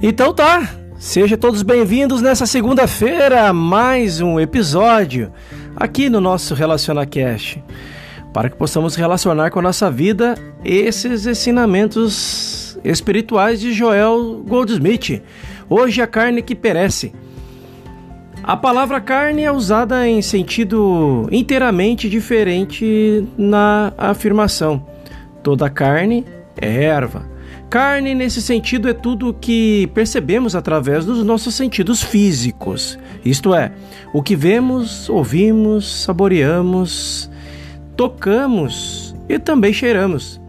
Então tá, sejam todos bem-vindos nessa segunda-feira a mais um episódio aqui no nosso RelacionaCast, para que possamos relacionar com a nossa vida esses ensinamentos espirituais de Joel Goldsmith. Hoje a carne que perece. A palavra carne é usada em sentido inteiramente diferente na afirmação. Toda carne é erva. Carne, nesse sentido, é tudo o que percebemos através dos nossos sentidos físicos, isto é, o que vemos, ouvimos, saboreamos, tocamos e também cheiramos.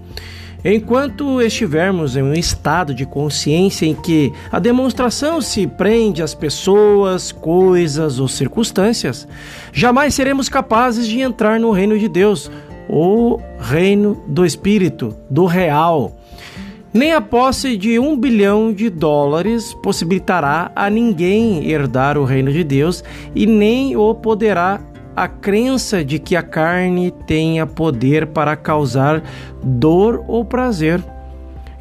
Enquanto estivermos em um estado de consciência em que a demonstração se prende às pessoas, coisas ou circunstâncias, jamais seremos capazes de entrar no reino de Deus, o reino do Espírito, do real nem a posse de um bilhão de dólares possibilitará a ninguém herdar o reino de Deus e nem o poderá a crença de que a carne tenha poder para causar dor ou prazer.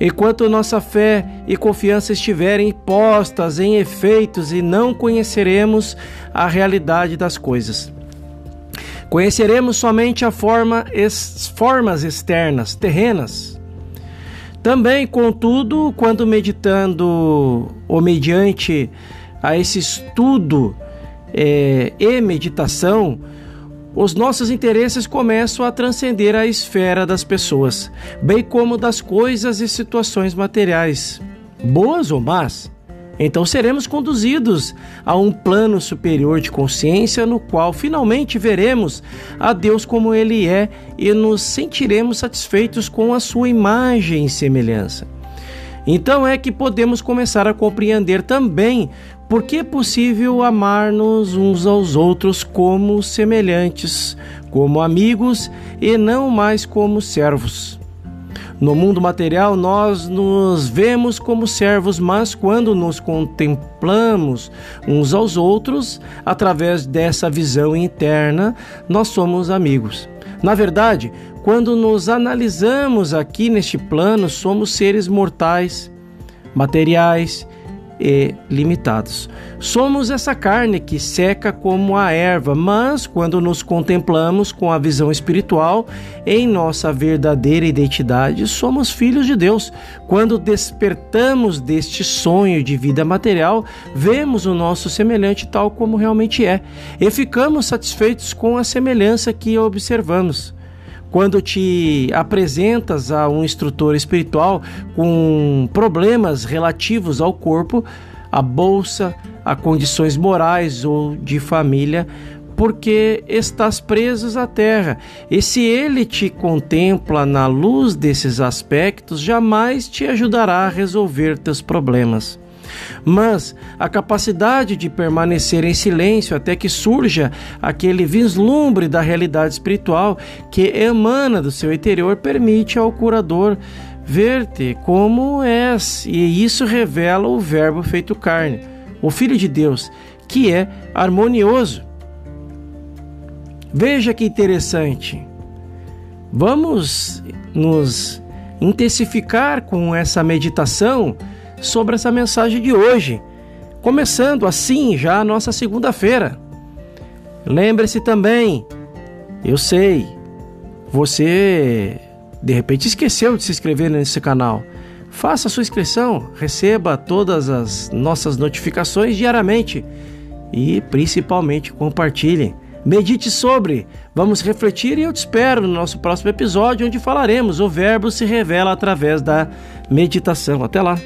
Enquanto nossa fé e confiança estiverem postas em efeitos e não conheceremos a realidade das coisas. Conheceremos somente a forma, as formas externas, terrenas, também, contudo, quando meditando ou mediante a esse estudo é, e meditação, os nossos interesses começam a transcender a esfera das pessoas, bem como das coisas e situações materiais, boas ou más. Então seremos conduzidos a um plano superior de consciência no qual finalmente veremos a Deus como Ele é e nos sentiremos satisfeitos com a sua imagem e semelhança. Então é que podemos começar a compreender também por que é possível amar-nos uns aos outros como semelhantes, como amigos e não mais como servos. No mundo material, nós nos vemos como servos, mas quando nos contemplamos uns aos outros, através dessa visão interna, nós somos amigos. Na verdade, quando nos analisamos aqui neste plano, somos seres mortais, materiais e limitados. Somos essa carne que seca como a erva, mas quando nos contemplamos com a visão espiritual, em nossa verdadeira identidade, somos filhos de Deus. Quando despertamos deste sonho de vida material, vemos o nosso semelhante tal como realmente é e ficamos satisfeitos com a semelhança que observamos quando te apresentas a um instrutor espiritual com problemas relativos ao corpo, à bolsa, a condições morais ou de família, porque estás presos à terra. E se ele te contempla na luz desses aspectos, jamais te ajudará a resolver teus problemas mas a capacidade de permanecer em silêncio até que surja aquele vislumbre da realidade espiritual que emana do seu interior permite ao curador ver-te como és, e isso revela o Verbo feito carne, o Filho de Deus, que é harmonioso. Veja que interessante. Vamos nos intensificar com essa meditação sobre essa mensagem de hoje, começando assim já a nossa segunda-feira. Lembre-se também, eu sei, você de repente esqueceu de se inscrever nesse canal. Faça sua inscrição, receba todas as nossas notificações diariamente e principalmente compartilhe. Medite sobre, vamos refletir e eu te espero no nosso próximo episódio onde falaremos o verbo se revela através da meditação. Até lá.